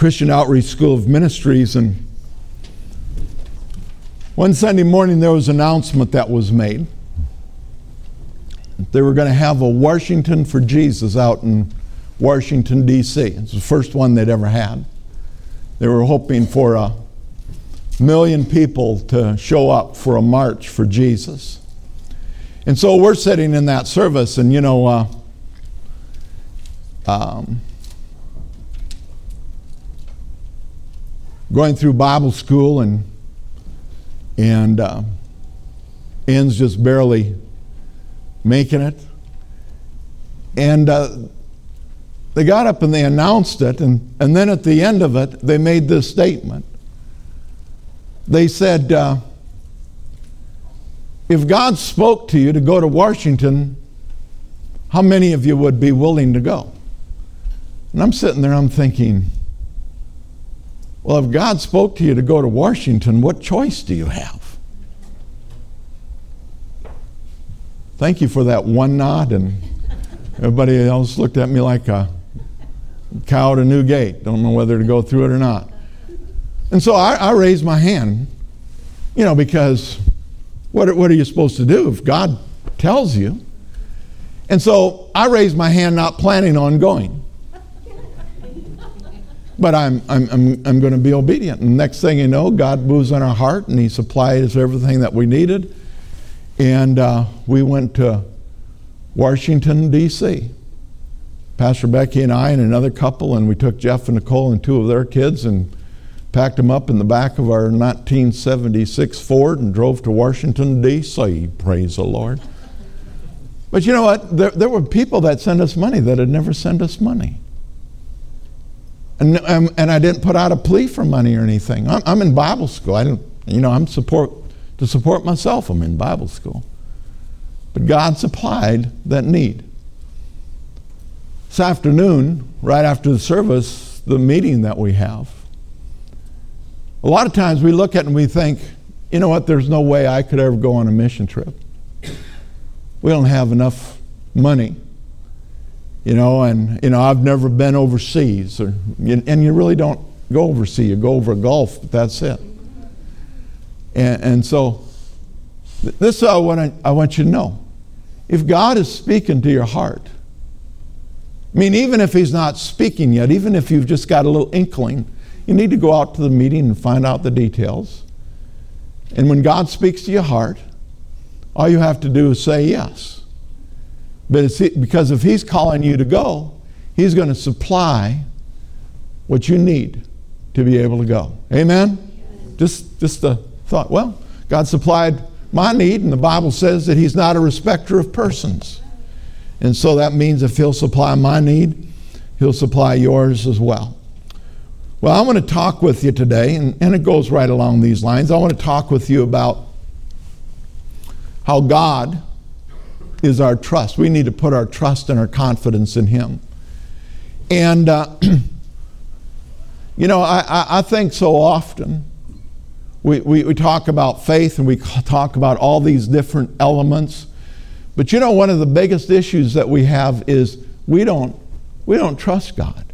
Christian Outreach School of Ministries, and one Sunday morning there was an announcement that was made. They were going to have a Washington for Jesus out in Washington, D.C. It's the first one they'd ever had. They were hoping for a million people to show up for a march for Jesus. And so we're sitting in that service, and you know, uh, um, going through Bible school, and and uh, ends just barely making it. And uh, they got up and they announced it, and, and then at the end of it, they made this statement. They said, uh, If God spoke to you to go to Washington, how many of you would be willing to go? And I'm sitting there, I'm thinking, well, if God spoke to you to go to Washington, what choice do you have? Thank you for that one nod, and everybody else looked at me like a cow at a new gate. Don't know whether to go through it or not. And so I, I raised my hand, you know, because what, what are you supposed to do if God tells you? And so I raised my hand, not planning on going. But I'm, I'm, I'm, I'm going to be obedient. And next thing you know, God moves on our heart and He supplies everything that we needed. And uh, we went to Washington, D.C. Pastor Becky and I and another couple, and we took Jeff and Nicole and two of their kids and packed them up in the back of our 1976 Ford and drove to Washington, D.C. Praise the Lord. But you know what? There, there were people that sent us money that had never sent us money. And, um, and I didn't put out a plea for money or anything. I'm, I'm in Bible school. I didn't, you know, I'm support to support myself. I'm in Bible school. But God supplied that need. This afternoon, right after the service, the meeting that we have, a lot of times we look at it and we think, you know what, there's no way I could ever go on a mission trip. We don't have enough money. You know, and you know, I've never been overseas, or, and you really don't go overseas. You go over a Gulf, but that's it. And, and so, this is what I, I want you to know. If God is speaking to your heart, I mean, even if He's not speaking yet, even if you've just got a little inkling, you need to go out to the meeting and find out the details. And when God speaks to your heart, all you have to do is say yes. But it's because if He's calling you to go, He's going to supply what you need to be able to go. Amen? Just, just a thought. Well, God supplied my need, and the Bible says that He's not a respecter of persons. And so that means if He'll supply my need, He'll supply yours as well. Well, I want to talk with you today, and, and it goes right along these lines. I want to talk with you about how God is our trust. We need to put our trust and our confidence in Him. And, uh, you know, I, I think so often we, we, we talk about faith and we talk about all these different elements. But you know, one of the biggest issues that we have is we don't, we don't trust God.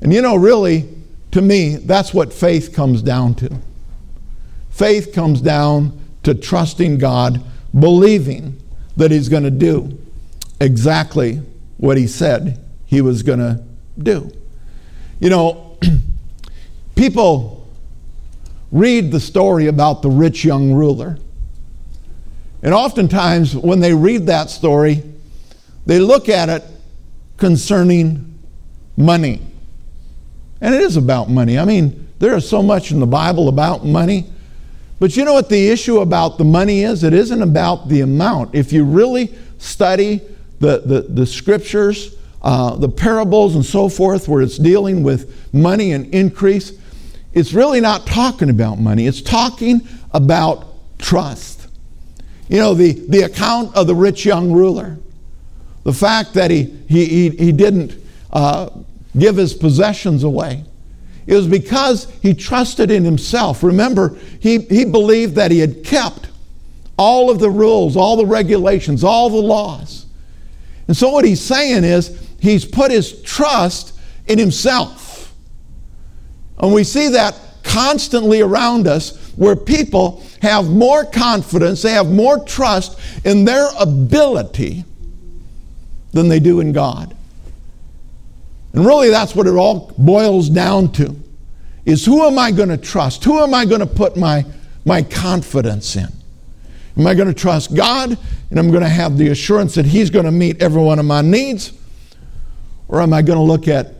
And you know, really, to me, that's what faith comes down to. Faith comes down to trusting God, believing that He's going to do exactly what He said He was going to do. You know, people read the story about the rich young ruler. And oftentimes, when they read that story, they look at it concerning money. And it is about money. I mean, there is so much in the Bible about money. But you know what the issue about the money is? It isn't about the amount. If you really study the, the, the scriptures, uh, the parables, and so forth, where it's dealing with money and increase, it's really not talking about money. It's talking about trust. You know, the, the account of the rich young ruler, the fact that he, he, he, he didn't uh, give his possessions away. It was because he trusted in himself. Remember, he, he believed that he had kept all of the rules, all the regulations, all the laws. And so, what he's saying is, he's put his trust in himself. And we see that constantly around us where people have more confidence, they have more trust in their ability than they do in God. And really, that's what it all boils down to is who am I going to trust? Who am I going to put my, my confidence in? Am I going to trust God and I'm going to have the assurance that He's going to meet every one of my needs? Or am I going to look at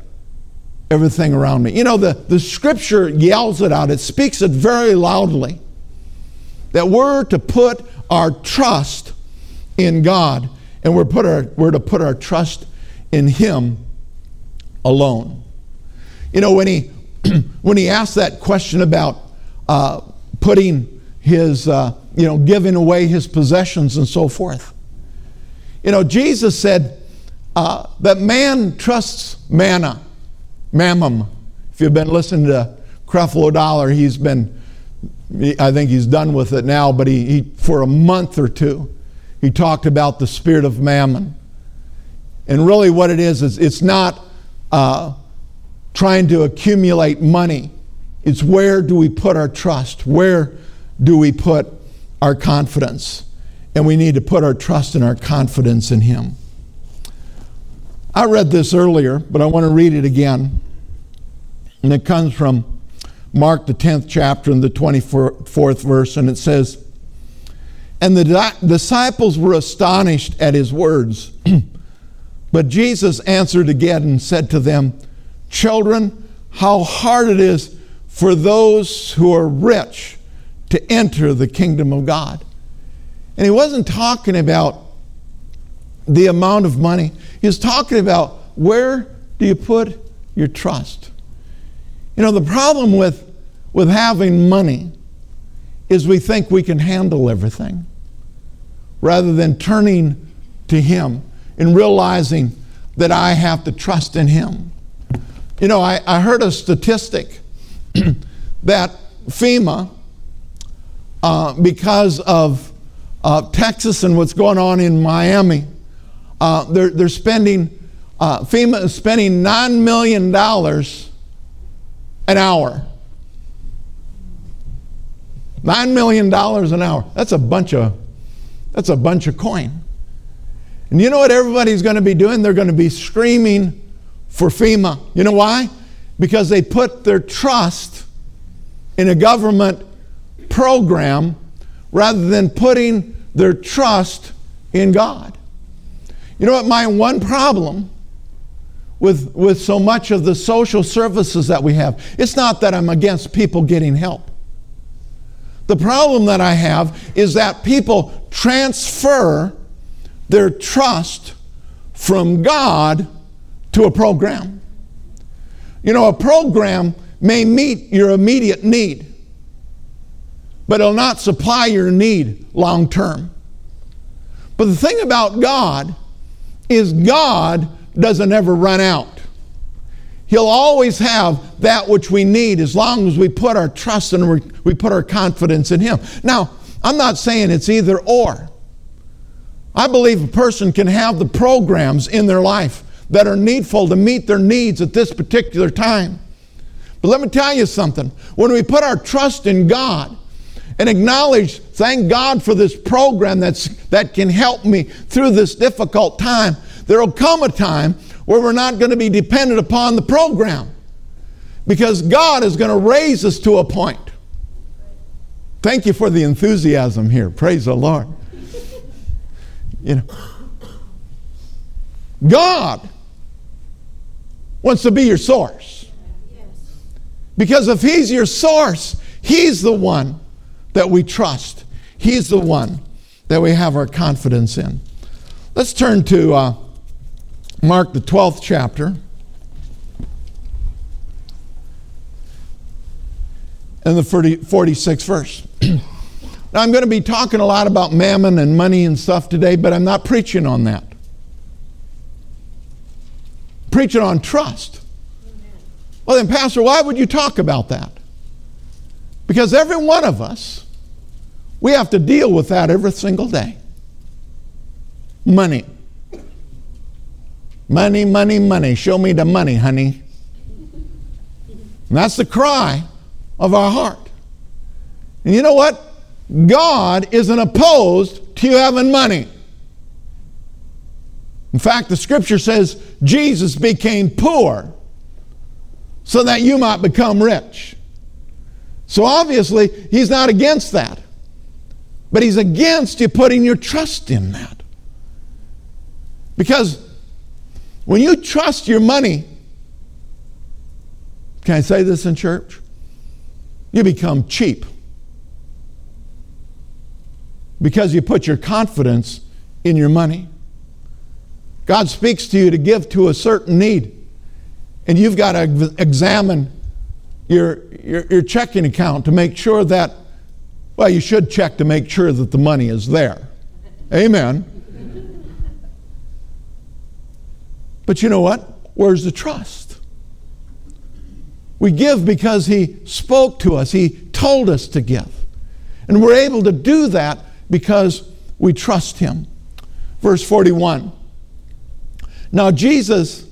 everything around me? You know, the, the scripture yells it out, it speaks it very loudly that we're to put our trust in God and we're, put our, we're to put our trust in Him alone. You know, when he, when he asked that question about uh, putting his, uh, you know, giving away his possessions and so forth, you know, Jesus said uh, that man trusts manna, mammon. If you've been listening to Creflo Dollar, he's been, I think he's done with it now, but he, he for a month or two, he talked about the spirit of mammon. And really, what it is, is it's not uh, trying to accumulate money. It's where do we put our trust? Where do we put our confidence? And we need to put our trust and our confidence in Him. I read this earlier, but I want to read it again. And it comes from Mark, the 10th chapter, and the 24th verse, and it says, And the disciples were astonished at his words. But Jesus answered again and said to them, Children, how hard it is for those who are rich to enter the kingdom of God. And he wasn't talking about the amount of money, he was talking about where do you put your trust? You know, the problem with, with having money is we think we can handle everything rather than turning to Him in realizing that I have to trust in Him. You know, I, I heard a statistic that FEMA, uh, because of uh, Texas and what's going on in Miami, uh, they're, they're spending, uh, FEMA is spending $9 million an hour. $9 million an hour. That's a bunch of, that's a bunch of coin. And you know what everybody's going to be doing? They're going to be screaming for FEMA. You know why? Because they put their trust in a government program rather than putting their trust in God. You know what? My one problem with, with so much of the social services that we have, it's not that I'm against people getting help. The problem that I have is that people transfer their trust from God to a program. You know, a program may meet your immediate need, but it'll not supply your need long term. But the thing about God is, God doesn't ever run out. He'll always have that which we need as long as we put our trust and we put our confidence in Him. Now, I'm not saying it's either or. I believe a person can have the programs in their life that are needful to meet their needs at this particular time. But let me tell you something. When we put our trust in God and acknowledge, thank God for this program that's, that can help me through this difficult time, there will come a time where we're not going to be dependent upon the program because God is going to raise us to a point. Thank you for the enthusiasm here. Praise the Lord. You know, God wants to be your source. Because if He's your source, He's the one that we trust. He's the one that we have our confidence in. Let's turn to uh, Mark, the 12th chapter. And the 40, 46th verse. Now, I'm going to be talking a lot about mammon and money and stuff today, but I'm not preaching on that. preaching on trust. Well, then, Pastor, why would you talk about that? Because every one of us, we have to deal with that every single day. Money. Money, money, money. Show me the money, honey. And that's the cry of our heart. And you know what? God isn't opposed to you having money. In fact, the scripture says Jesus became poor so that you might become rich. So obviously, he's not against that. But he's against you putting your trust in that. Because when you trust your money, can I say this in church? You become cheap. Because you put your confidence in your money. God speaks to you to give to a certain need. And you've got to examine your, your, your, checking account to make sure that, well, you should check to make sure that the money is there. Amen. But you know what? Where's the trust? We give because He spoke to us, He told us to give. And we're able to do that because we trust Him. Verse 41. Now, Jesus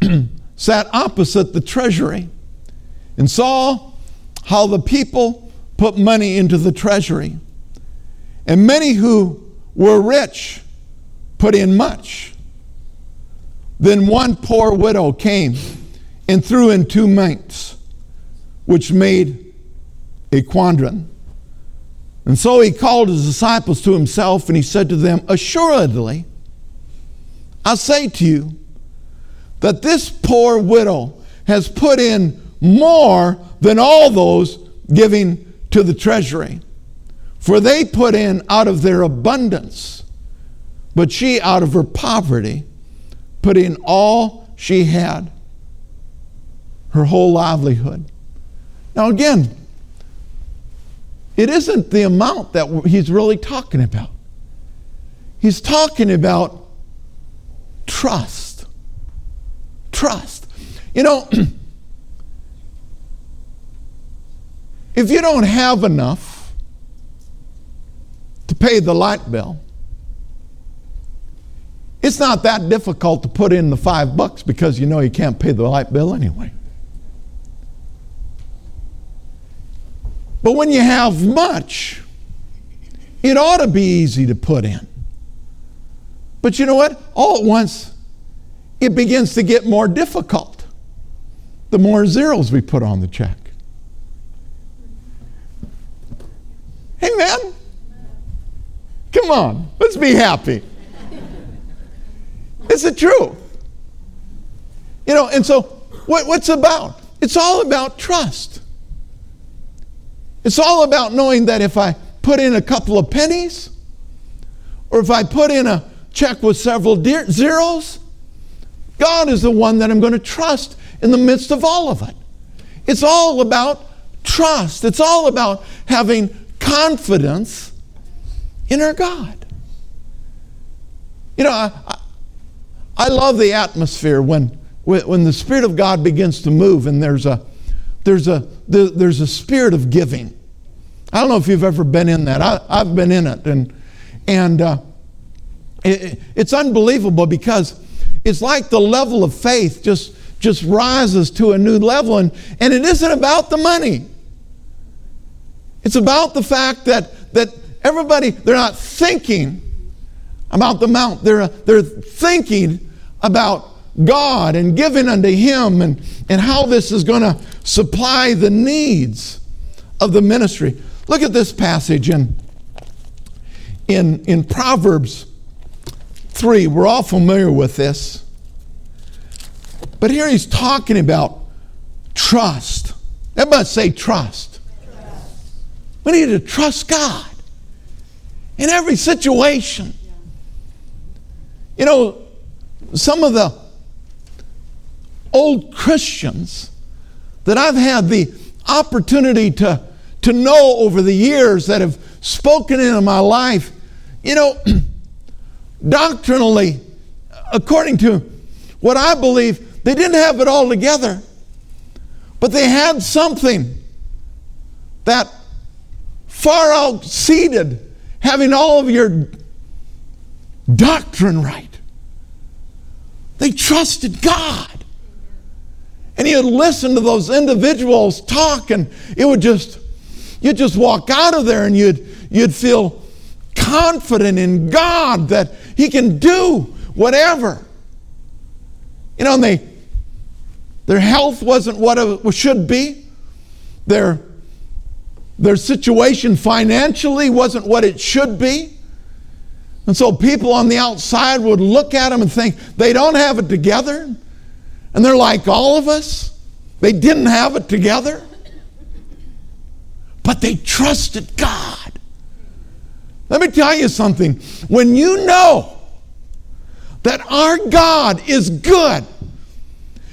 sat opposite the treasury and saw how the people put money into the treasury. And many who were rich put in much. Then one poor widow came and threw in two mites, which made a quadrans. And so he called his disciples to himself and he said to them, Assuredly, I say to you, that this poor widow has put in more than all those giving to the treasury. For they put in out of their abundance, but she out of her poverty put in all she had, her whole livelihood. Now, again, it isn't the amount that he's really talking about. He's talking about trust trust. You know, if you don't have enough to pay the light bill, it's not that difficult to put in the five bucks because you know you can't pay the light bill anyway. But when you have much, it ought to be easy to put in. But you know what? All at once, it begins to get more difficult the more zeros we put on the check. Amen. Come on, let's be happy. Is it true? You know, and so what, what's about? It's all about trust. It's all about knowing that if I put in a couple of pennies, or if I put in a check with several zeros, God is the one that I'm going to trust in the midst of all of it. It's all about trust, it's all about having confidence in our God. You know, I, I, I love the atmosphere when, when the Spirit of God begins to move and there's a, there's a, there's a spirit of giving. I don't know if you've ever been in that. I, have been in it. And, and uh, it, it's unbelievable because it's like the level of faith just, just rises to a new level. And, and it isn't about the money. It's about the fact that, that everybody, they're not thinking about the mount, They're, they're thinking about God and giving unto Him and, and how this is going to supply the needs of the ministry. Look at this passage in, in, in Proverbs 3. We're all familiar with this. But here he's talking about trust. Everybody say trust. trust. We need to trust God in every situation. You know, some of the old Christians that I've had the opportunity to, to know over the years that have spoken into my life, you know, doctrinally, according to what I believe, they didn't have it all together, but they had something that far outseated having all of your doctrine right. They trusted God. And you'd listen to those individuals talk, and it would just, you'd just walk out of there and you'd, you'd feel confident in God that He can do whatever. You know, and they, their health wasn't what it should be. Their, their situation financially wasn't what it should be. And so people on the outside would look at them and think they don't have it together. And they're like all of us. They didn't have it together. But they trusted God. Let me tell you something. When you know that our God is good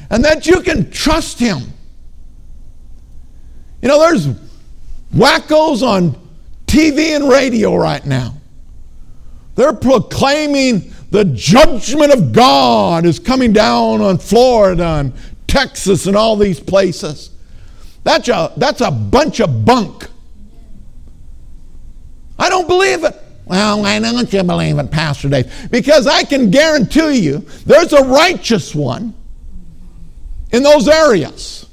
and that you can trust Him, you know, there's wackos on TV and radio right now. They're proclaiming the judgment of God is coming down on Florida and Texas and all these places. That's a, that's a bunch of bunk. I don't believe it. Well, why don't you believe it, Pastor Dave? Because I can guarantee you there's a righteous one in those areas.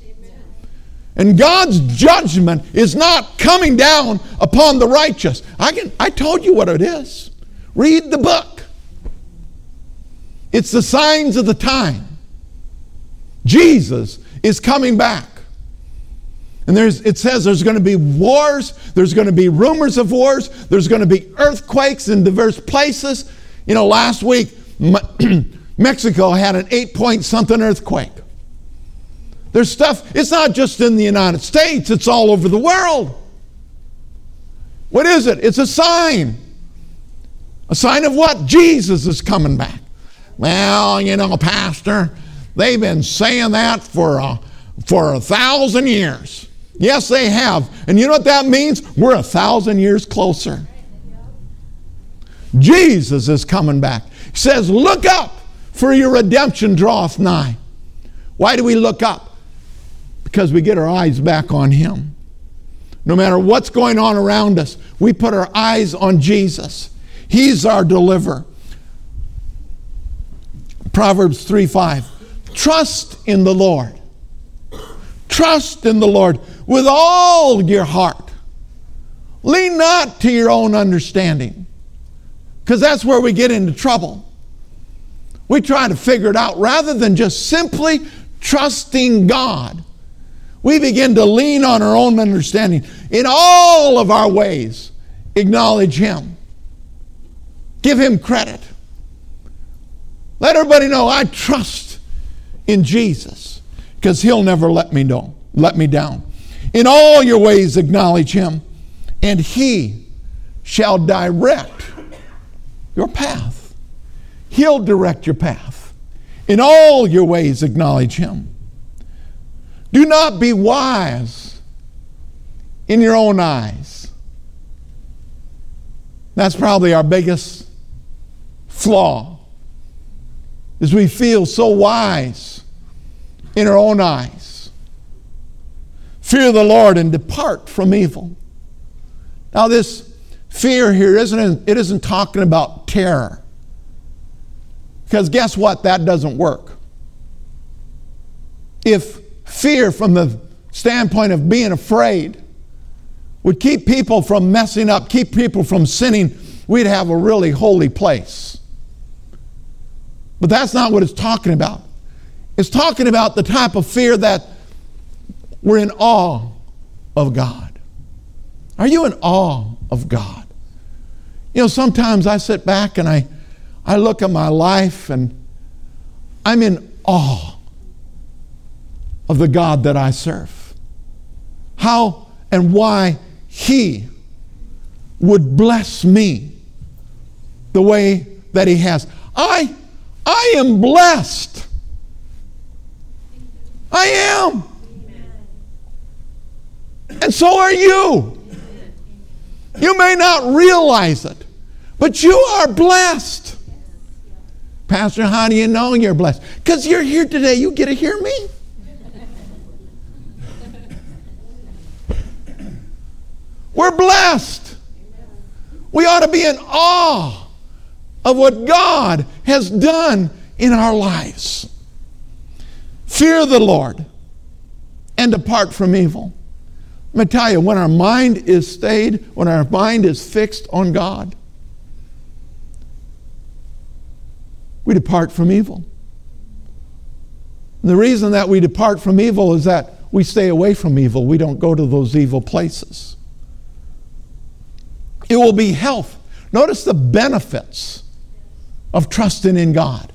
And God's judgment is not coming down upon the righteous. I, can, I told you what it is. Read the book. It's the signs of the time. Jesus is coming back. And there's, it says there's going to be wars, there's going to be rumors of wars, there's going to be earthquakes in diverse places. You know, last week, Mexico had an eight point something earthquake. There's stuff, it's not just in the United States, it's all over the world. What is it? It's a sign. A sign of what? Jesus is coming back. Well, you know, Pastor, they've been saying that for a, for a thousand years. Yes, they have. And you know what that means? We're a thousand years closer. Jesus is coming back. He says, Look up, for your redemption draweth nigh. Why do we look up? Because we get our eyes back on Him. No matter what's going on around us, we put our eyes on Jesus. He's our deliverer. Proverbs 3 5. Trust in the Lord. Trust in the Lord with all your heart. Lean not to your own understanding, because that's where we get into trouble. We try to figure it out rather than just simply trusting God. We begin to lean on our own understanding. In all of our ways, acknowledge Him. Give Him credit. Let everybody know I trust in Jesus because He'll never let me know, let me down. In all your ways acknowledge him, and he shall direct your path. He'll direct your path. In all your ways acknowledge him. Do not be wise in your own eyes. That's probably our biggest flaw. Is we feel so wise in our own eyes. Fear the Lord and depart from evil. Now, this fear here isn't, it isn't talking about terror. Because guess what? That doesn't work. If fear, from the standpoint of being afraid, would keep people from messing up, keep people from sinning, we'd have a really holy place. But that's not what it's talking about. It's talking about the type of fear that we're in awe of God. Are you in awe of God? You know, sometimes I sit back and I, I look at my life and I'm in awe of the God that I serve. How and why He would bless me the way that He has. I, I am blessed. I am. And so are you. You may not realize it, but you are blessed. Pastor, how do you know you're blessed? Because you're here today. You get to hear me. We're blessed. We ought to be in awe of what God has done in our lives. Fear the Lord and depart from evil. Let me tell you, when our mind is stayed, when our mind is fixed on God, we depart from evil. And the reason that we depart from evil is that we stay away from evil. We don't go to those evil places. It will be health. Notice the benefits of trusting in God.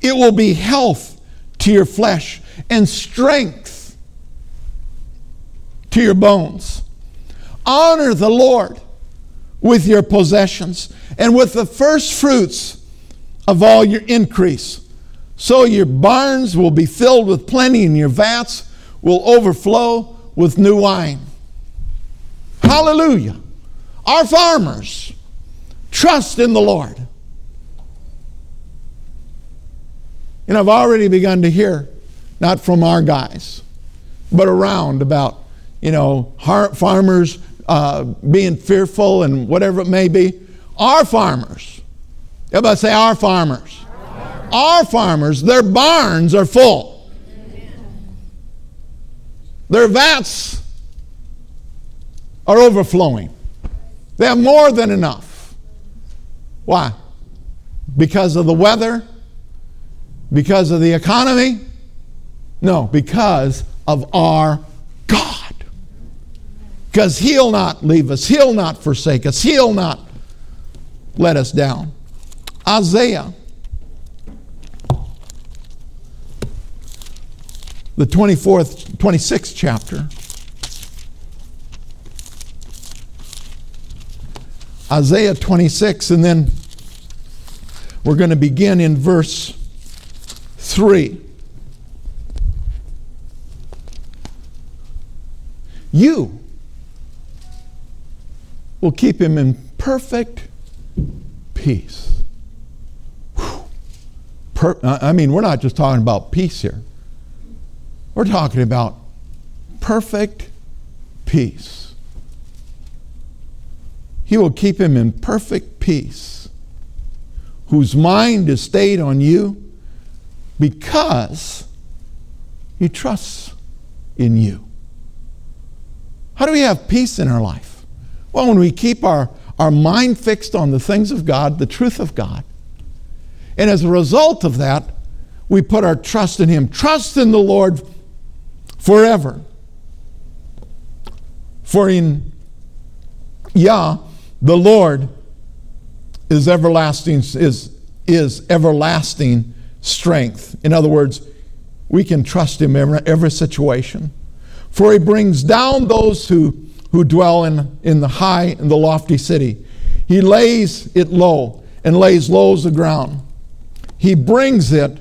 It will be health to your flesh and strength to your bones. Honor the Lord with your possessions and with the first fruits of all your increase. So your barns will be filled with plenty, and your vats will overflow with new wine. Hallelujah. Our farmers trust in the Lord. And I've already begun to hear, not from our guys, but around about, you know, farmers uh, being fearful and whatever it may be. Our farmers, everybody say, our farmers. Our farmers, their barns are full. Their vats are overflowing. They have more than enough. Why? Because of the weather? Because of the economy? No, because of our God. Because He'll not leave us, He'll not forsake us, He'll not let us down. Isaiah, the 24th, 26th chapter. Isaiah 26, and then we're going to begin in verse 3. You will keep him in perfect peace. Per, I mean, we're not just talking about peace here. We're talking about perfect peace. He will keep him in perfect peace, whose mind is stayed on you because he trusts in you. How do we have peace in our life? Well, when we keep our, our mind fixed on the things of God, the truth of God. And as a result of that, we put our trust in Him. Trust in the Lord forever. For in Yah, the Lord is everlasting, is, is everlasting strength. In other words, we can trust him in every, situation. For he brings down those who, who dwell in, in the high and the lofty city. He lays it low and lays low the ground. He brings it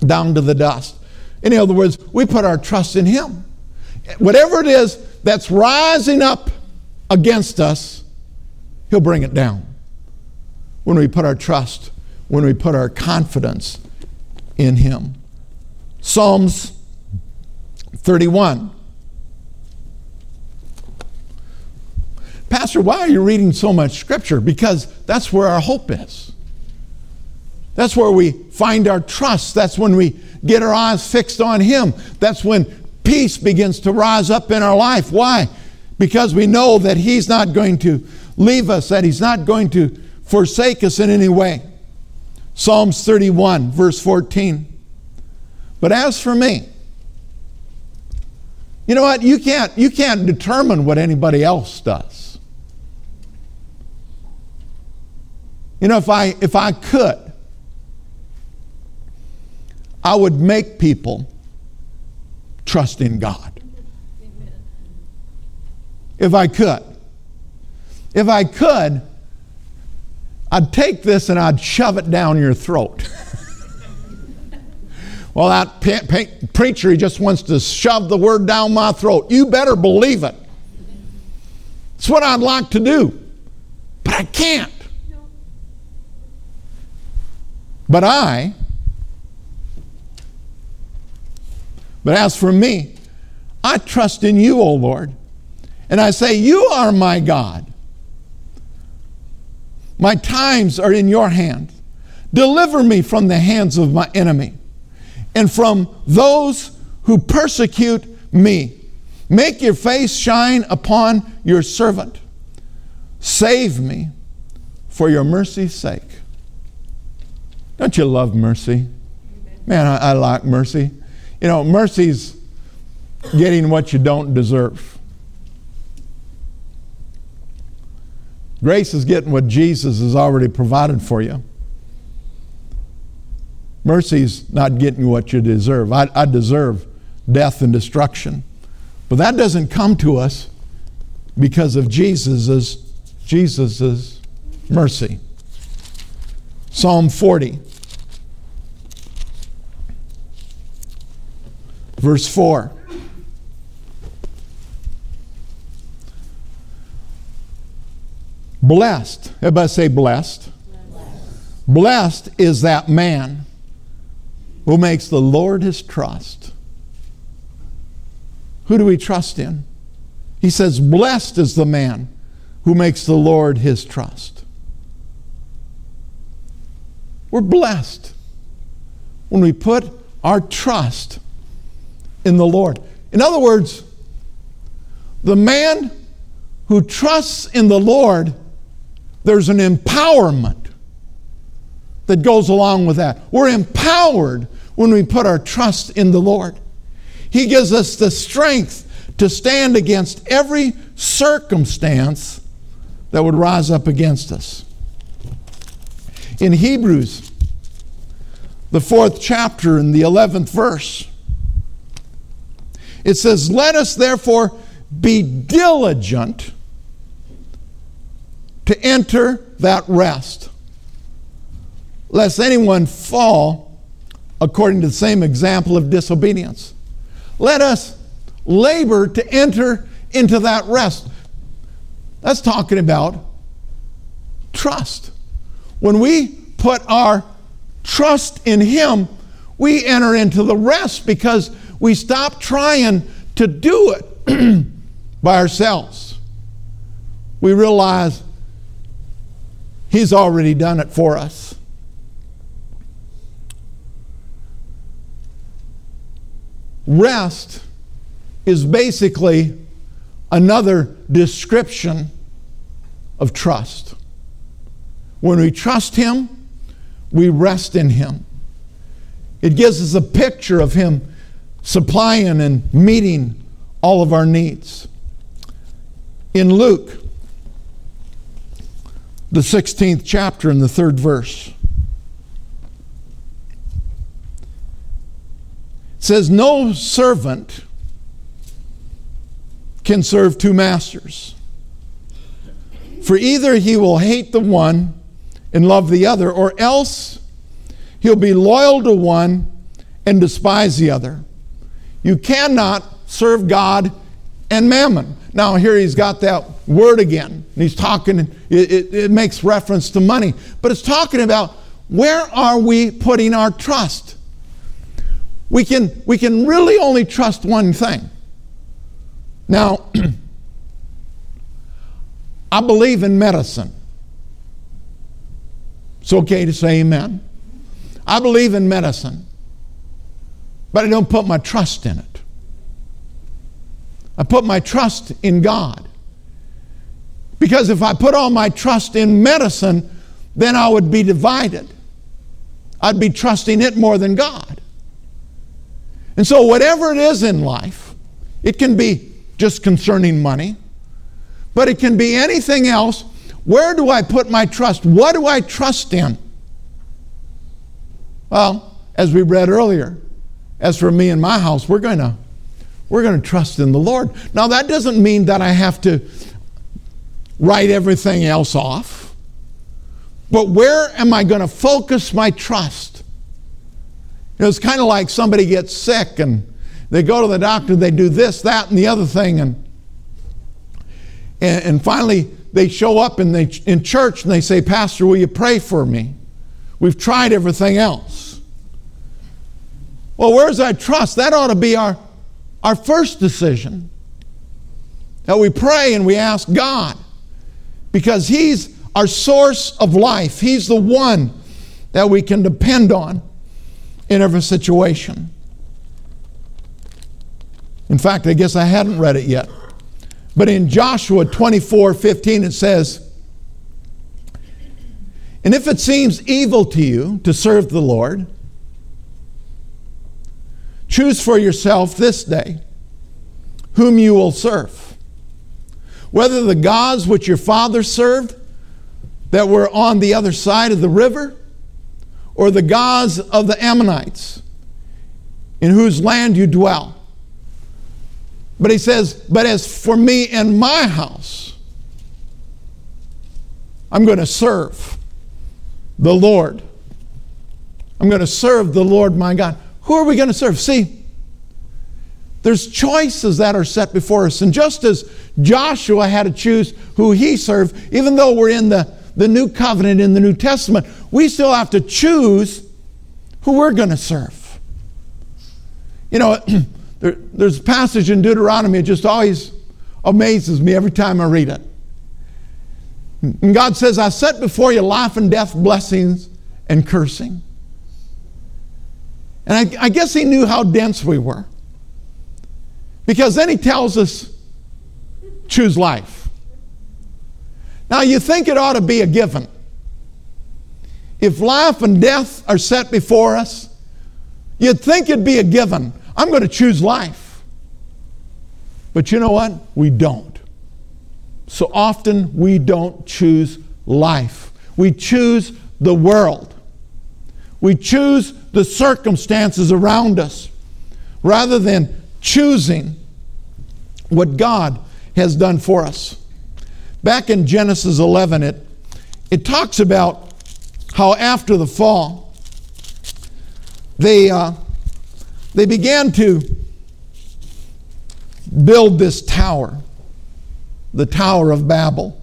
down to the dust. In other words, we put our trust in him. Whatever it is that's rising up against us, He'll bring it down. When we put our trust, when we put our confidence in Him. Psalms 31. Pastor, why are you reading so much scripture? Because that's where our hope is. That's where we find our trust. That's when we get our eyes fixed on Him. That's when peace begins to rise up in our life. Why? Because we know that He's not going to leave us, that He's not going to forsake us in any way. Psalms 31, verse 14. But as for me, you know what? You can't, you can't determine what anybody else does. You know, if I, if I could, I would make people trust in God. If I could. If I could, I'd take this and I'd shove it down your throat. well, that pe- pe- preacher, he just wants to shove the word down my throat. You better believe it. It's what I'd like to do, but I can't. But I, but as for me, I trust in you, O Lord. And I say, You are my God. My times are in your hand. Deliver me from the hands of my enemy and from those who persecute me. Make your face shine upon your servant. Save me for your mercy's sake. Don't you love mercy? Man, I, I like mercy. You know, mercy's getting what you don't deserve. Grace is getting what Jesus has already provided for you. Mercy's not getting what you deserve. I, I deserve death and destruction. But that doesn't come to us because of Jesus's Jesus's mercy. Psalm 40 verse 4 Blessed, everybody say blessed. blessed. Blessed is that man who makes the Lord his trust. Who do we trust in? He says, Blessed is the man who makes the Lord his trust. We're blessed when we put our trust in the Lord. In other words, the man who trusts in the Lord, there's an empowerment that goes along with that. We're empowered when we put our trust in the Lord. He gives us the strength to stand against every circumstance that would rise up against us. In Hebrews, the fourth chapter, in the 11th verse, it says, Let us therefore be diligent to enter that rest, lest anyone fall according to the same example of disobedience. Let us labor to enter into that rest. That's talking about trust. When we put our trust in Him, we enter into the rest because we stop trying to do it by ourselves. We realize He's already done it for us. Rest is basically another description of trust. When we trust Him, we rest in Him. It gives us a picture of Him supplying and meeting all of our needs. In Luke, the 16th chapter, in the third verse, it says, No servant can serve two masters. For either he will hate the one and love the other, or else he'll be loyal to one and despise the other. You cannot serve God and mammon. Now, here he's got that word again. And he's talking, it, it, it makes reference to money, but it's talking about where are we putting our trust? We can, we can really only trust one thing. Now, I believe in medicine. It's okay to say amen. I believe in medicine, but I don't put my trust in it. I put my trust in God. Because if I put all my trust in medicine, then I would be divided. I'd be trusting it more than God. And so, whatever it is in life, it can be just concerning money, but it can be anything else. Where do I put my trust? What do I trust in? Well, as we read earlier, as for me and my house, we're going to we're going to trust in the Lord. Now that doesn't mean that I have to write everything else off. But where am I going to focus my trust? You know, it's kind of like somebody gets sick and they go to the doctor, they do this, that, and the other thing, and, and, and finally they show up in, the, in church and they say, Pastor, will you pray for me? We've tried everything else. Well, where's our trust? That ought to be our, our first decision. That we pray and we ask God because He's our source of life. He's the one that we can depend on in every situation. In fact, I guess I hadn't read it yet. But in Joshua 24 15, it says, And if it seems evil to you to serve the Lord, choose for yourself this day whom you will serve. Whether the gods which your fathers served that were on the other side of the river, or the gods of the Amorites in whose land you dwell. But he says, But as for me and my house, I'm going to serve the Lord. I'm going to serve the Lord my God. Who are we going to serve? See, there's choices that are set before us. And just as Joshua had to choose who he served, even though we're in the, the new covenant in the New Testament, we still have to choose who we're going to serve. You know, there, there's a passage in Deuteronomy, it just always amazes me every time I read it. And God says, I set before you life and death, blessings and cursing. And I, I guess He knew how dense we were. Because then he tells us, choose life. Now you think it ought to be a given. If life and death are set before us, you'd think it'd be a given. I'm going to choose life. But you know what? We don't. So often we don't choose life. We choose the world. We choose the circumstances around us rather than choosing what God has done for us. Back in Genesis 11, it, it talks about how after the fall, they, uh, they began to build this tower, the Tower of Babel.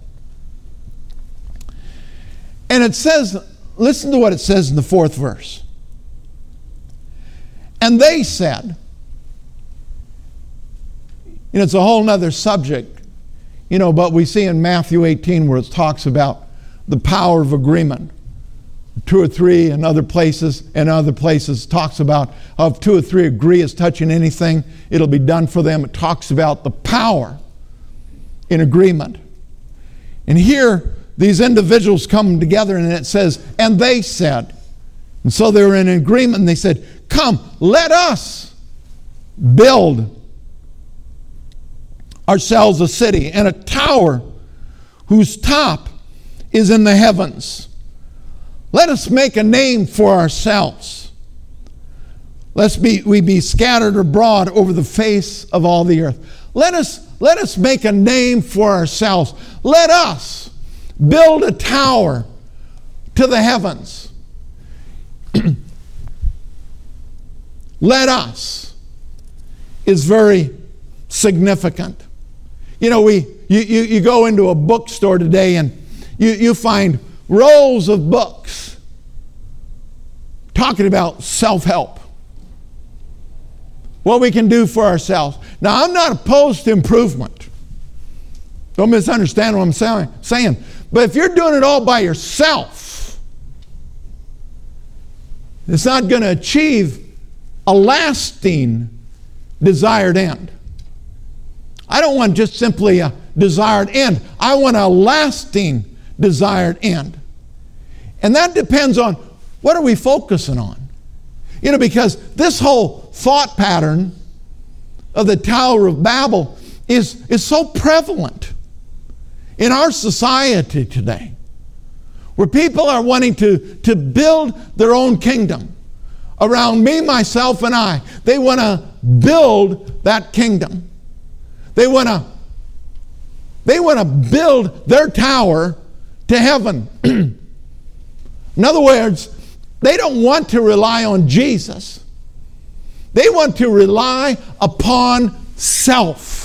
And it says, listen to what it says in the fourth verse. And they said, you know, it's a whole nother subject, you know, but we see in Matthew 18 where it talks about the power of agreement. Two or three and other places and other places talks about if two or three agree as touching anything, it'll be done for them. It talks about the power in agreement. And here, these individuals come together and it says, and they said, and so they were in agreement and they said, Come, let us build ourselves a city and a tower whose top is in the heavens. Let us make a name for ourselves. Lest be, we be scattered abroad over the face of all the earth. Let us, let us make a name for ourselves. Let us build a tower to the heavens. let us is very significant. You know, we, you, you, you go into a bookstore today and you, you find rolls of books talking about self help. What we can do for ourselves. Now, I'm not opposed to improvement. Don't misunderstand what I'm saying. But if you're doing it all by yourself, it's not going to achieve a lasting desired end. I don't want just simply a desired end. I want a lasting desired end. And that depends on what are we focusing on? You know, because this whole thought pattern of the Tower of Babel is, is so prevalent in our society today, where people are wanting to, to build their own kingdom around me, myself, and I. They want to build that kingdom. They want to they want to build their tower to heaven. In other words, they don't want to rely on Jesus. They want to rely upon self.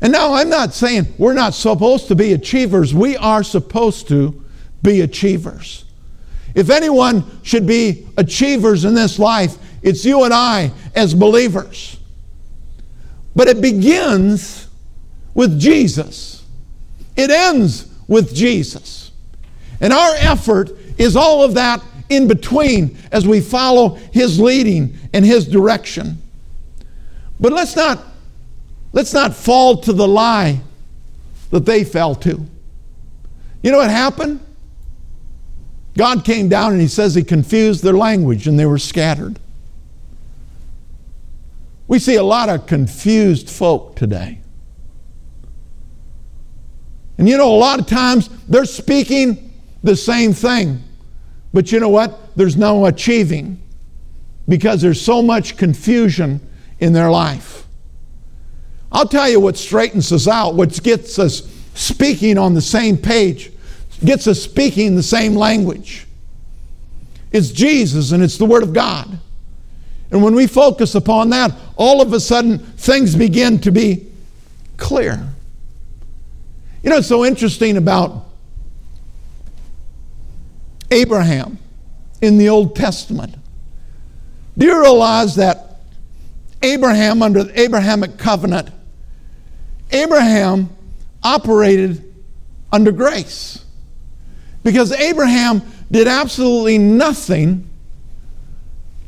And now I'm not saying we're not supposed to be achievers. We are supposed to be achievers. If anyone should be achievers in this life, it's you and I as believers. But it begins with Jesus, it ends with Jesus. And our effort is all of that in between as we follow His leading and His direction. But let's not let's not fall to the lie that they fell to. You know what happened? God came down and he says he confused their language and they were scattered. We see a lot of confused folk today. And you know, a lot of times they're speaking the same thing, but you know what? There's no achieving because there's so much confusion in their life. I'll tell you what straightens us out, what gets us speaking on the same page, gets us speaking the same language. It's Jesus and it's the Word of God. And when we focus upon that, all of a sudden things begin to be clear. You know, it's so interesting about Abraham in the Old Testament. Do you realize that Abraham, under the Abrahamic covenant, Abraham operated under grace? Because Abraham did absolutely nothing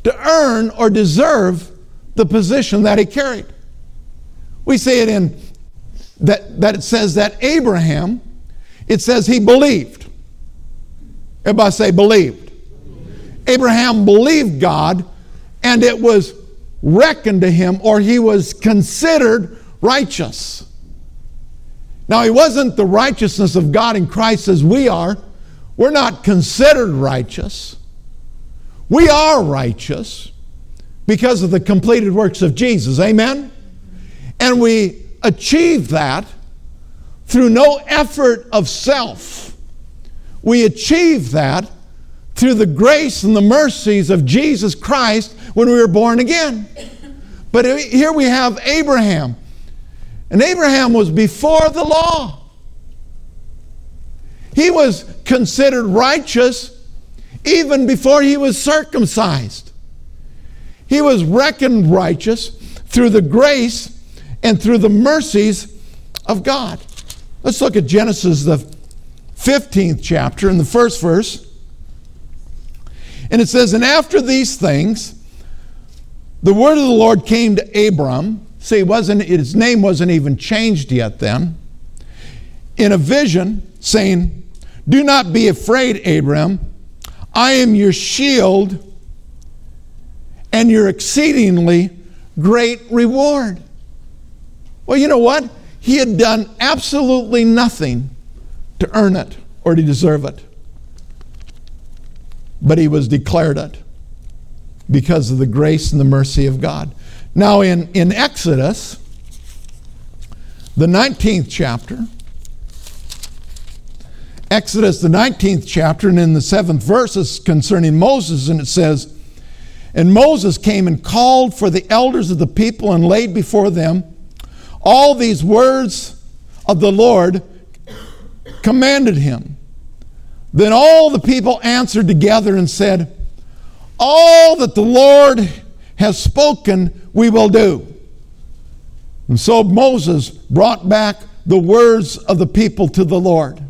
to earn or deserve the position that he carried. We see it in that, that it says that Abraham, it says he believed. Everybody say believed. Abraham believed God and it was reckoned to him or he was considered righteous. Now, he wasn't the righteousness of God in Christ as we are. We're not considered righteous. We are righteous because of the completed works of Jesus. Amen? And we achieve that through no effort of self. We achieve that through the grace and the mercies of Jesus Christ when we were born again. But here we have Abraham. And Abraham was before the law. He was considered righteous even before he was circumcised. He was reckoned righteous through the grace and through the mercies of God. Let's look at Genesis, the 15th chapter, in the first verse. And it says, And after these things, the word of the Lord came to Abram. See, wasn't, his name wasn't even changed yet then. In a vision, saying, Do not be afraid, Abram. I am your shield and your exceedingly great reward. Well, you know what? He had done absolutely nothing to earn it or to deserve it. But he was declared it because of the grace and the mercy of God. Now, in, in Exodus, the 19th chapter, Exodus, the 19th chapter, and in the seventh verse is concerning Moses, and it says, And Moses came and called for the elders of the people and laid before them all these words of the Lord commanded him. Then all the people answered together and said, All that the Lord has spoken, we will do. And so Moses brought back the words of the people to the Lord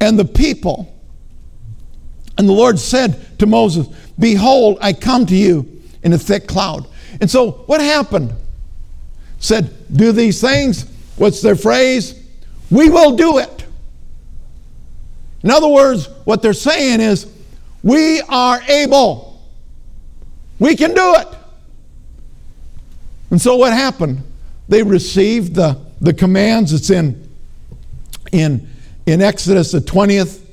and the people. And the Lord said to Moses, Behold, I come to you in a thick cloud. And so what happened? Said, Do these things. What's their phrase? We will do it. In other words, what they're saying is, We are able. We can do it. And so what happened? They received the, the commands. It's in, in in Exodus, the 20th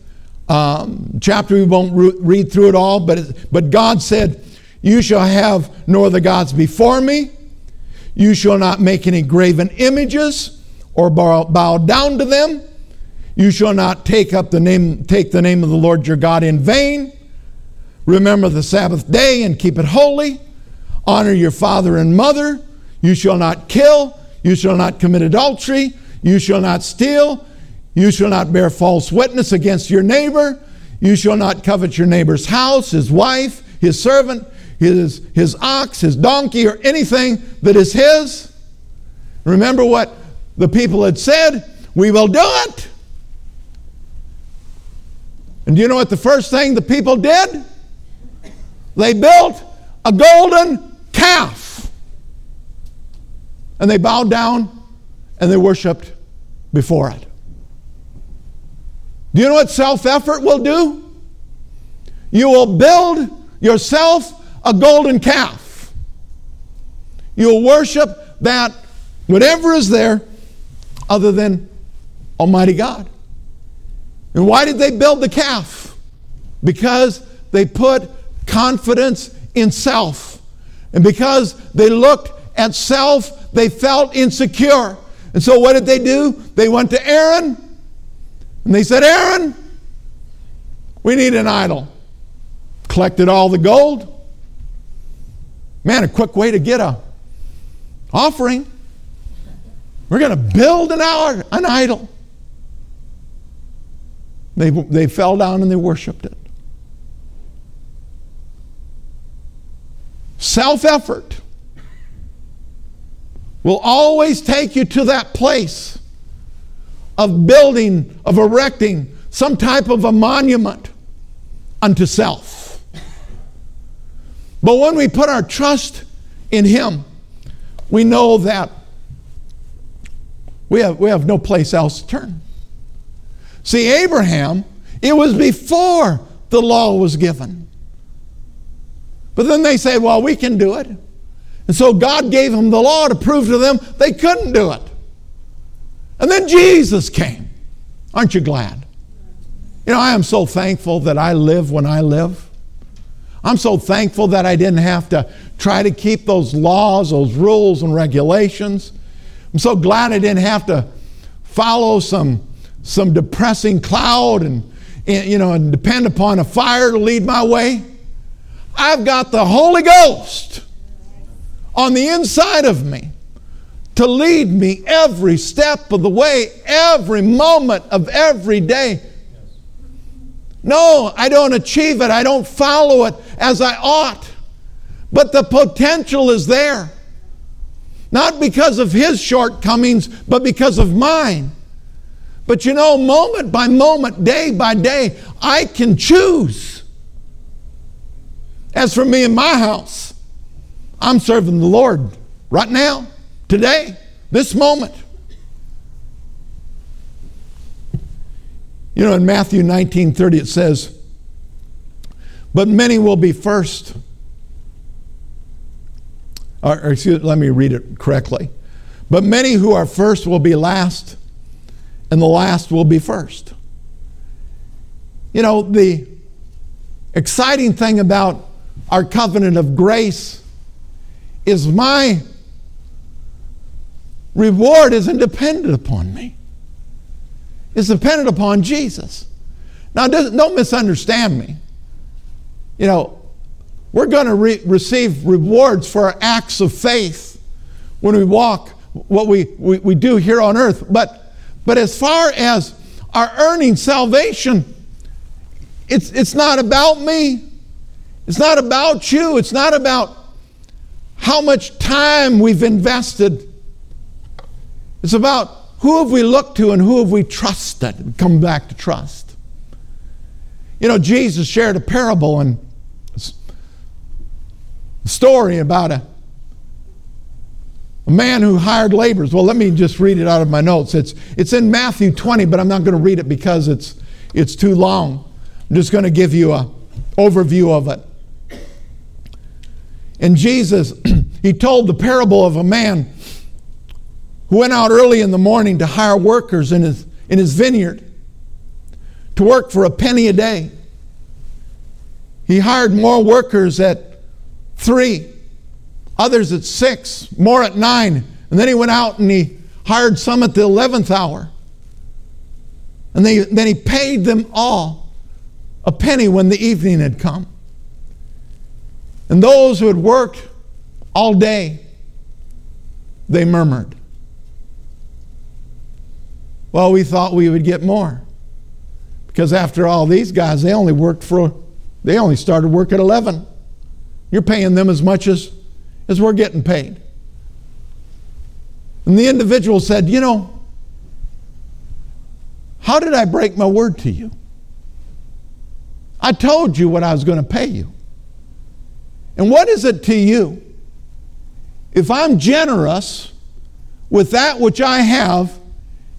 um, chapter. We won't re- read through it all, but, it, but God said, You shall have no other gods before me. You shall not make any graven images or bow, bow down to them. You shall not take up the name, take the name of the Lord your God in vain. Remember the Sabbath day and keep it holy. Honor your father and mother. You shall not kill. You shall not commit adultery. You shall not steal. You shall not bear false witness against your neighbor. You shall not covet your neighbor's house, his wife, his servant, his, his ox, his donkey, or anything that is his. Remember what the people had said? We will do it. And do you know what the first thing the people did? They built a golden calf. and they bowed down and they worshiped before it. Do you know what self effort will do? You will build yourself a golden calf. You'll worship that, whatever is there, other than Almighty God. And why did they build the calf? Because they put confidence in self. And because they looked at self, they felt insecure. And so what did they do? They went to Aaron and they said, Aaron, we need an idol. Collected all the gold. Man, a quick way to get a offering. We're going to build an, hour, an idol. They, they fell down and they worshiped it. Self effort will always take you to that place of building, of erecting some type of a monument unto self. But when we put our trust in Him, we know that we have, we have no place else to turn. See, Abraham, it was before the law was given. But then they say, well, we can do it. And so God gave them the law to prove to them they couldn't do it. And then Jesus came. Aren't you glad? You know, I am so thankful that I live when I live. I'm so thankful that I didn't have to try to keep those laws, those rules, and regulations. I'm so glad I didn't have to follow some some depressing cloud and, and, you know and depend upon a fire to lead my way. I've got the Holy Ghost on the inside of me to lead me every step of the way, every moment of every day. No, I don't achieve it. I don't follow it as I ought. But the potential is there. Not because of his shortcomings, but because of mine. But you know, moment by moment, day by day, I can choose. As for me and my house, I'm serving the Lord right now, today, this moment. You know, in Matthew 19 30, it says, But many will be first. Or, or excuse, let me read it correctly. But many who are first will be last and the last will be first. You know, the exciting thing about our covenant of grace is my reward isn't dependent upon me. It's dependent upon Jesus. Now, don't misunderstand me. You know, we're going to re- receive rewards for our acts of faith when we walk what we, we, we do here on earth. But but as far as our earning salvation, it's, it's not about me. It's not about you. It's not about how much time we've invested. It's about who have we looked to and who have we trusted. Come back to trust. You know, Jesus shared a parable and a story about a a man who hired laborers. Well, let me just read it out of my notes. It's, it's in Matthew 20, but I'm not going to read it because it's, it's too long. I'm just going to give you an overview of it. And Jesus, he told the parable of a man who went out early in the morning to hire workers in his, in his vineyard to work for a penny a day. He hired more workers at three others at six, more at nine. And then he went out and he hired some at the 11th hour. And they, then he paid them all a penny when the evening had come. And those who had worked all day, they murmured. Well, we thought we would get more. Because after all, these guys, they only worked for, they only started work at 11. You're paying them as much as as we're getting paid. And the individual said, You know, how did I break my word to you? I told you what I was going to pay you. And what is it to you? If I'm generous with that which I have,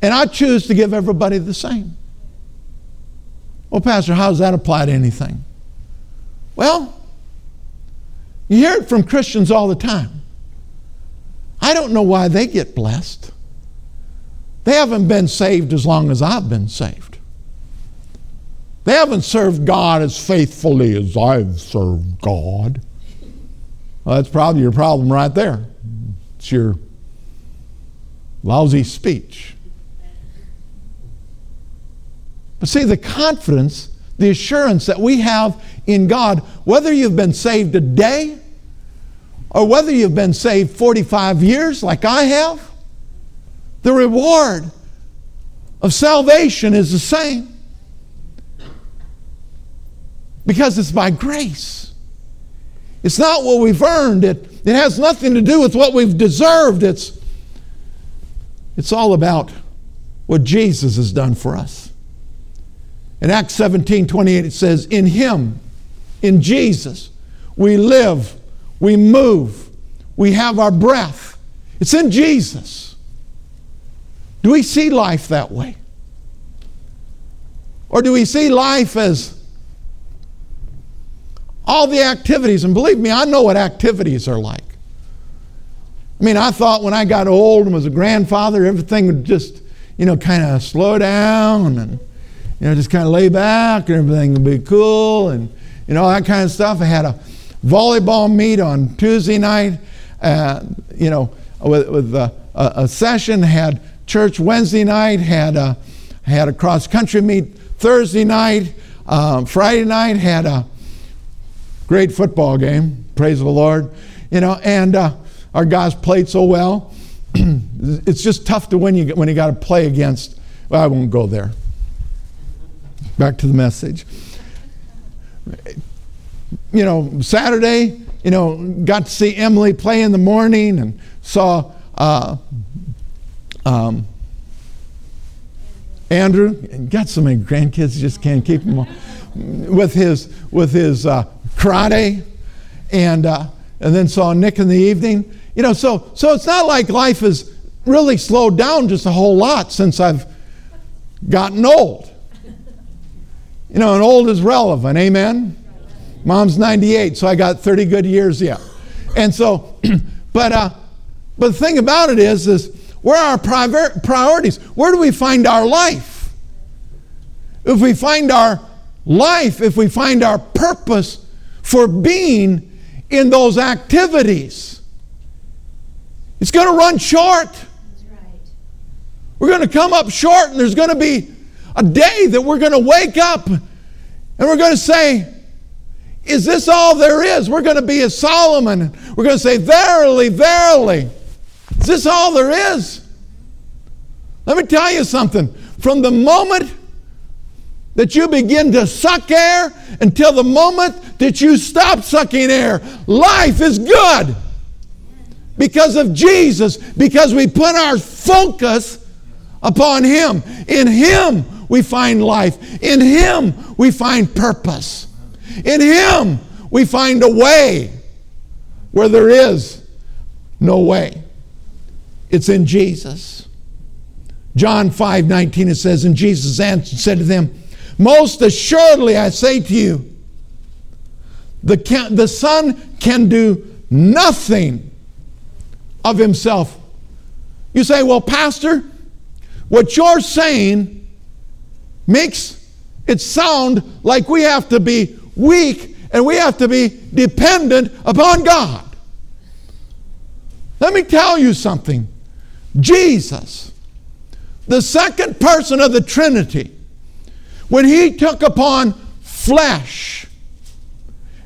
and I choose to give everybody the same. Well, Pastor, how does that apply to anything? Well, you hear it from Christians all the time. I don't know why they get blessed. They haven't been saved as long as I've been saved. They haven't served God as faithfully as I've served God. Well, that's probably your problem right there. It's your lousy speech. But see, the confidence, the assurance that we have in God, whether you've been saved a day or whether you've been saved 45 years like I have, the reward of salvation is the same. Because it's by grace. It's not what we've earned. It, it has nothing to do with what we've deserved. It's, it's all about what Jesus has done for us. In Acts 17 28, it says, In Him, in Jesus, we live, we move, we have our breath. It's in Jesus. Do we see life that way? Or do we see life as all the activities? And believe me, I know what activities are like. I mean, I thought when I got old and was a grandfather, everything would just, you know, kind of slow down and, you know, just kind of lay back and everything would be cool and, you know, that kind of stuff. I had a volleyball meet on Tuesday night, uh, you know, with, with a, a, session, had church Wednesday night, had a, had a cross country meet Thursday night, um, Friday night, had a great football game, praise the Lord, you know, and, uh, our guys played so well. it's just tough to win you when you got to play against. Well, I won't go there. Back to the message. You know, Saturday, you know, got to see Emily play in the morning and saw uh, um, Andrew. Got so many grandkids, just can't keep them all. With his with his uh, karate, and uh, and then saw Nick in the evening. You know, so, so it's not like life has really slowed down just a whole lot since I've gotten old. You know, and old is relevant, amen? Mom's 98, so I got 30 good years yet. And so, but, uh, but the thing about it is, is where are our priorities? Where do we find our life? If we find our life, if we find our purpose for being in those activities, it's going to run short. We're going to come up short, and there's going to be a day that we're going to wake up and we're going to say, Is this all there is? We're going to be as Solomon. We're going to say, Verily, verily. Is this all there is? Let me tell you something. From the moment that you begin to suck air until the moment that you stop sucking air, life is good because of Jesus, because we put our focus upon Him. In Him we find life, in Him we find purpose, in Him we find a way where there is no way. It's in Jesus. John 5 19, it says, And Jesus answered said to them, Most assuredly I say to you, the, can, the Son can do nothing of himself. You say, well, Pastor, what you're saying makes it sound like we have to be weak and we have to be dependent upon God. Let me tell you something. Jesus, the second person of the Trinity, when he took upon flesh,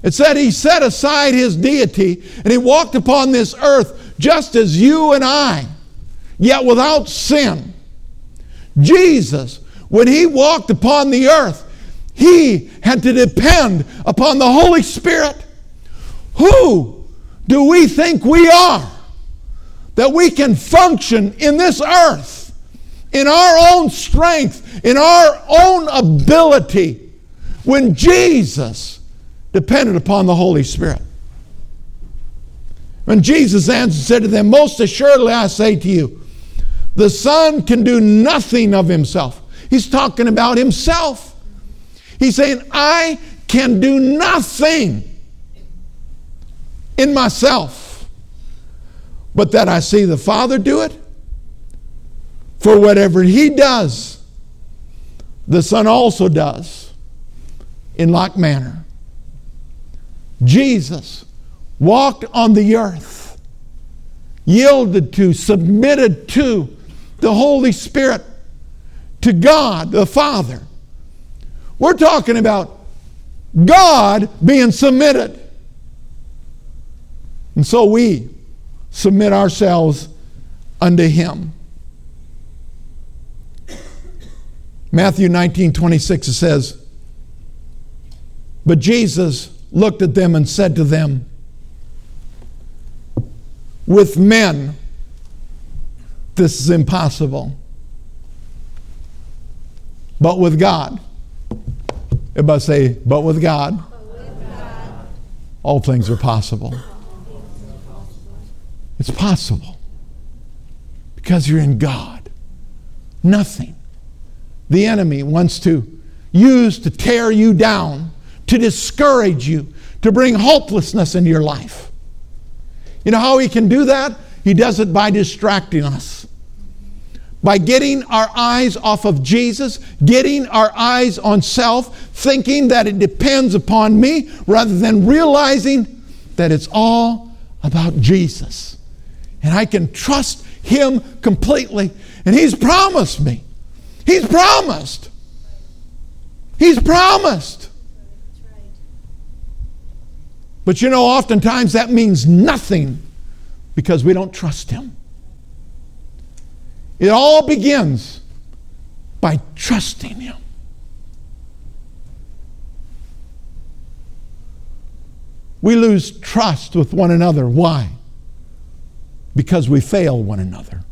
it said he set aside his deity and he walked upon this earth just as you and I, yet without sin. Jesus, when he walked upon the earth, he had to depend upon the Holy Spirit. Who do we think we are that we can function in this earth in our own strength, in our own ability, when Jesus depended upon the Holy Spirit? And Jesus answered said to them, Most assuredly I say to you, The Son can do nothing of himself. He's talking about himself. He's saying, I can do nothing in myself, but that I see the Father do it. For whatever he does, the Son also does in like manner. Jesus walked on the earth, yielded to, submitted to the Holy Spirit, to God the Father. We're talking about God being submitted. And so we submit ourselves unto Him. Matthew 19 26 it says, But Jesus looked at them and said to them, With men, this is impossible. But with God, everybody say, but with God, with God. all things are possible. It's possible because you're in God. Nothing the enemy wants to use to tear you down, to discourage you, to bring hopelessness into your life. You know how he can do that? He does it by distracting us. By getting our eyes off of Jesus, getting our eyes on self, thinking that it depends upon me, rather than realizing that it's all about Jesus. And I can trust Him completely. And He's promised me He's promised. He's promised. But you know, oftentimes that means nothing because we don't trust Him. It all begins by trusting Him. We lose trust with one another. Why? Because we fail one another.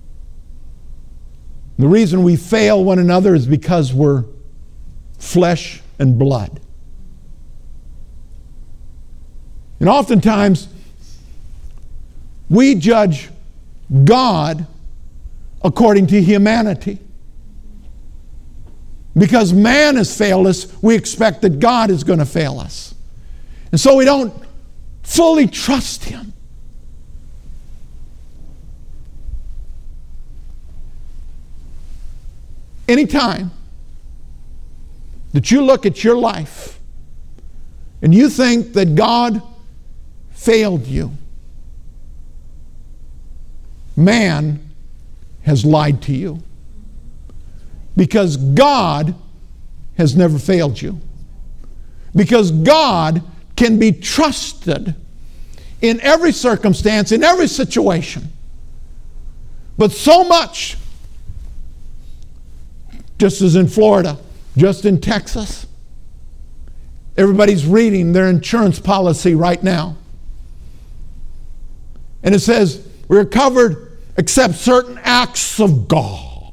The reason we fail one another is because we're flesh and blood. And oftentimes, we judge God according to humanity. Because man has failed us, we expect that God is going to fail us. And so we don't fully trust Him. Anytime that you look at your life and you think that God failed you, man has lied to you. Because God has never failed you. Because God can be trusted in every circumstance, in every situation. But so much just as in Florida, just in Texas. Everybody's reading their insurance policy right now. And it says, we're covered except certain acts of God.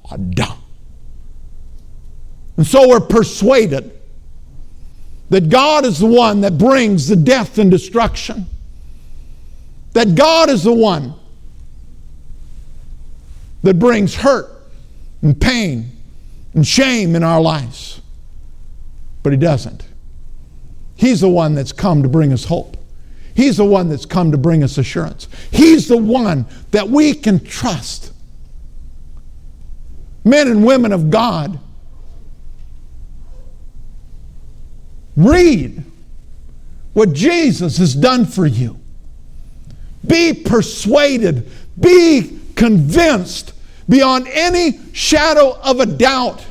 And so we're persuaded that God is the one that brings the death and destruction. That God is the one that brings hurt and pain and shame in our lives. But He doesn't. He's the one that's come to bring us hope. He's the one that's come to bring us assurance. He's the one that we can trust. Men and women of God, read what Jesus has done for you. Be persuaded, be convinced beyond any shadow of a doubt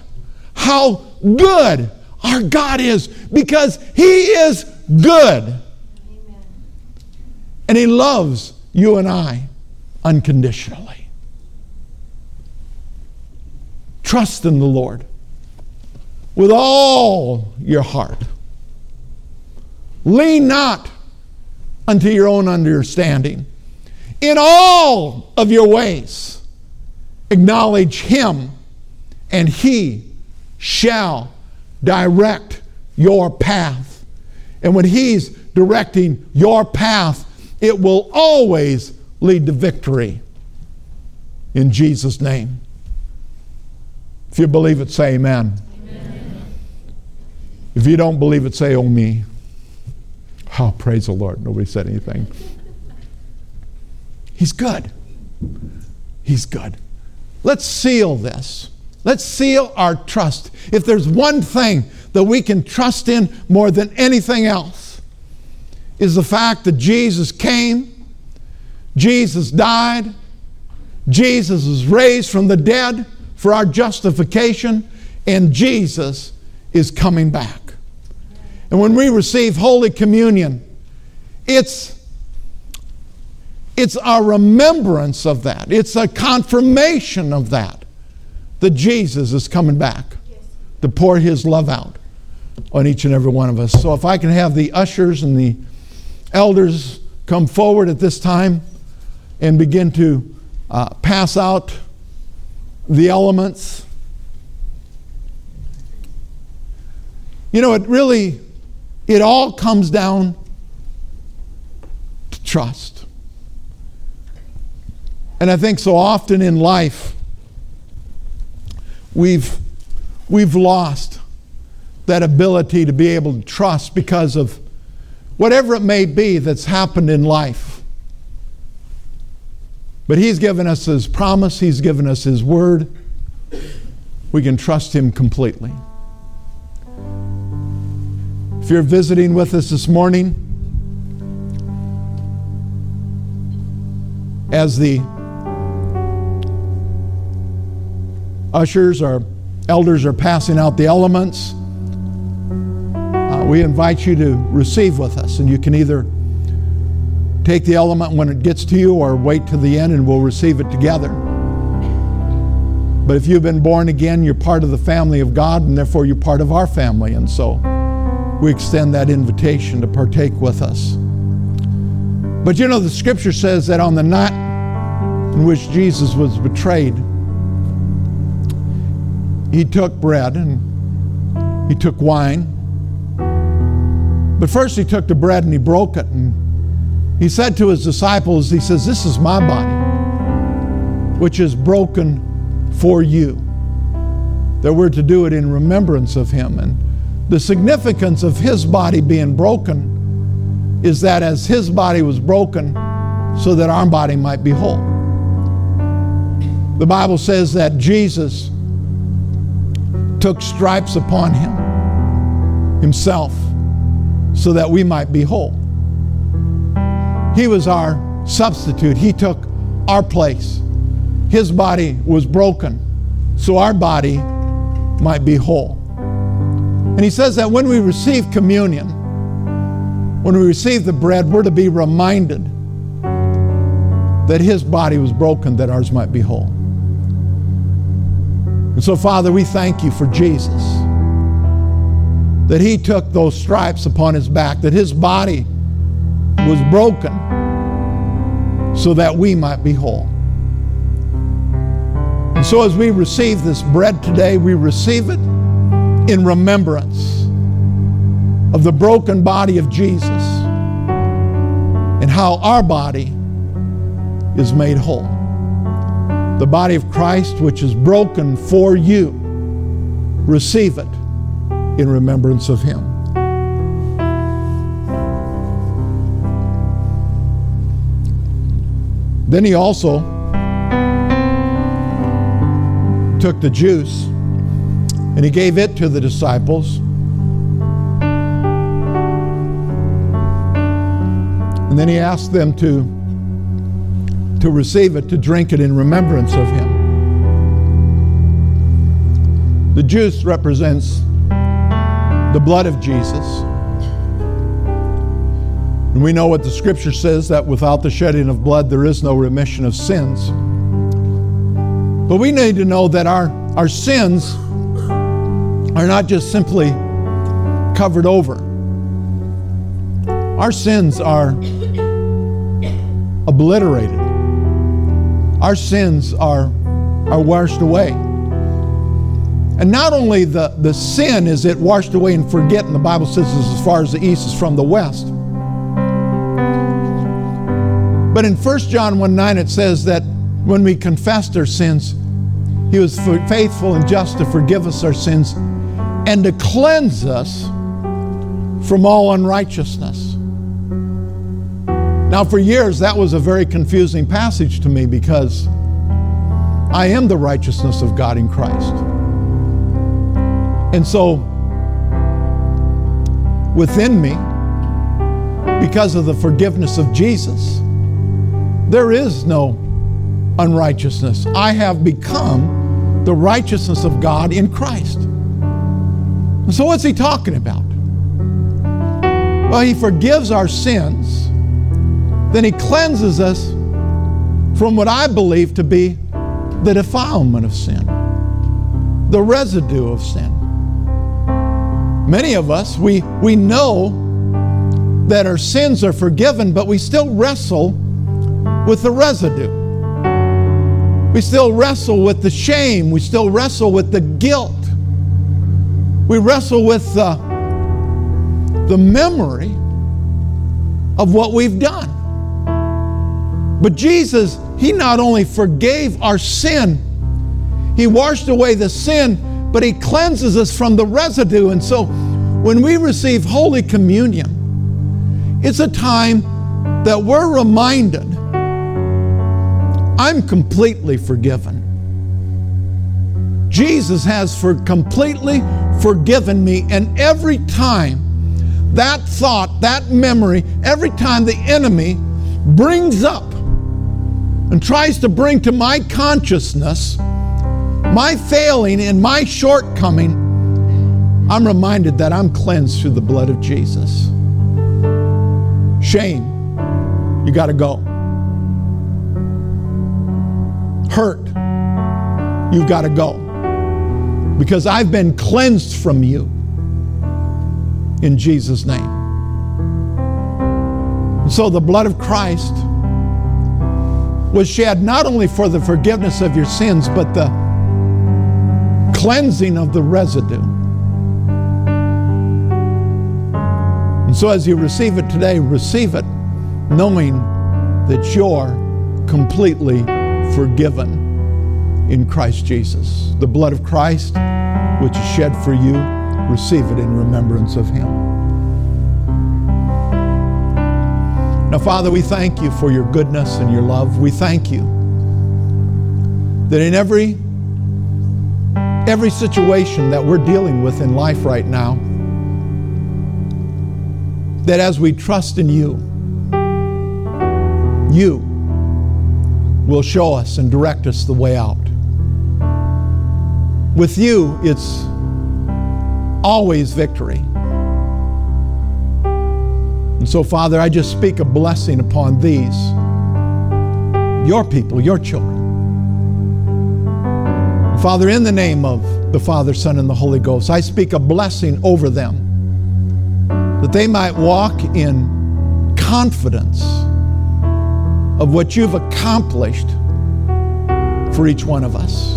how good our God is because He is good. And He loves you and I unconditionally. Trust in the Lord with all your heart. Lean not unto your own understanding. In all of your ways, acknowledge Him, and He shall direct your path. And when He's directing your path, it will always lead to victory. In Jesus' name. If you believe it, say amen. amen. If you don't believe it, say, oh me. Oh, praise the Lord. Nobody said anything. He's good. He's good. Let's seal this. Let's seal our trust. If there's one thing that we can trust in more than anything else, is the fact that Jesus came, Jesus died, Jesus was raised from the dead for our justification, and Jesus is coming back. And when we receive Holy Communion, it's it's a remembrance of that. It's a confirmation of that, that Jesus is coming back to pour his love out on each and every one of us. So if I can have the ushers and the elders come forward at this time and begin to uh, pass out the elements. You know, it really, it all comes down to trust. And I think so often in life, we've, we've lost that ability to be able to trust because of whatever it may be that's happened in life. But He's given us His promise, He's given us His word. We can trust Him completely. If you're visiting with us this morning, as the ushers, or elders are passing out the elements. Uh, we invite you to receive with us, and you can either take the element when it gets to you or wait to the end and we'll receive it together. But if you've been born again, you're part of the family of God, and therefore you're part of our family. And so we extend that invitation to partake with us. But you know, the scripture says that on the night in which Jesus was betrayed, he took bread and he took wine. But first, he took the bread and he broke it. And he said to his disciples, He says, This is my body, which is broken for you. That we're to do it in remembrance of him. And the significance of his body being broken is that as his body was broken, so that our body might be whole. The Bible says that Jesus took stripes upon him himself so that we might be whole. He was our substitute. He took our place. His body was broken so our body might be whole. And he says that when we receive communion, when we receive the bread, we're to be reminded that his body was broken that ours might be whole. And so, Father, we thank you for Jesus. That he took those stripes upon his back, that his body was broken so that we might be whole. And so, as we receive this bread today, we receive it in remembrance of the broken body of Jesus and how our body is made whole the body of Christ, which is broken for you. Receive it in remembrance of Him. Then he also took the juice and he gave it to the disciples. And then he asked them to to receive it, to drink it in remembrance of him. The juice represents the blood of Jesus. And we know what the scripture says that without the shedding of blood, there is no remission of sins. But we need to know that our, our sins are not just simply covered over, our sins are obliterated our sins are, are washed away. And not only the, the sin is it washed away and forget, and the Bible says as far as the east is from the west. But in 1 John 1 9, it says that when we confess our sins, He was faithful and just to forgive us our sins and to cleanse us from all unrighteousness. Now, for years, that was a very confusing passage to me because I am the righteousness of God in Christ. And so, within me, because of the forgiveness of Jesus, there is no unrighteousness. I have become the righteousness of God in Christ. So, what's he talking about? Well, he forgives our sins, then he cleanses us from what I believe to be the defilement of sin, the residue of sin. Many of us, we, we know that our sins are forgiven, but we still wrestle with the residue. We still wrestle with the shame. We still wrestle with the guilt. We wrestle with the, the memory of what we've done. But Jesus, He not only forgave our sin, He washed away the sin, but He cleanses us from the residue. And so when we receive Holy Communion, it's a time that we're reminded I'm completely forgiven. Jesus has for completely forgiven me, and every time that thought, that memory, every time the enemy brings up and tries to bring to my consciousness my failing and my shortcoming, I'm reminded that I'm cleansed through the blood of Jesus. Shame, you got to go. Hurt, you've got to go. Because I've been cleansed from you in Jesus' name. And so the blood of Christ was shed not only for the forgiveness of your sins, but the cleansing of the residue. And so as you receive it today, receive it knowing that you're completely forgiven in Christ Jesus. The blood of Christ, which is shed for you, receive it in remembrance of Him. Now, Father, we thank you for your goodness and your love. We thank you that in every every situation that we're dealing with in life right now, that as we trust in you, you will show us and direct us the way out. With you, it's always victory. And so, Father, I just speak a blessing upon these, your people, your children. Father, in the name of the Father, Son, and the Holy Ghost, I speak a blessing over them that they might walk in confidence of what you've accomplished for each one of us.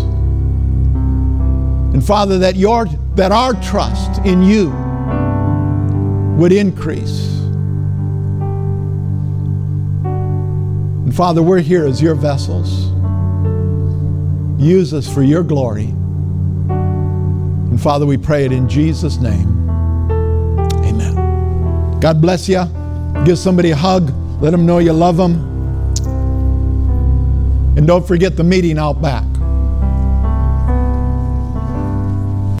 And Father, that, your, that our trust in you would increase Father, we're here as your vessels. Use us for your glory. And Father, we pray it in Jesus' name. Amen. God bless you. Give somebody a hug. Let them know you love them. And don't forget the meeting out back.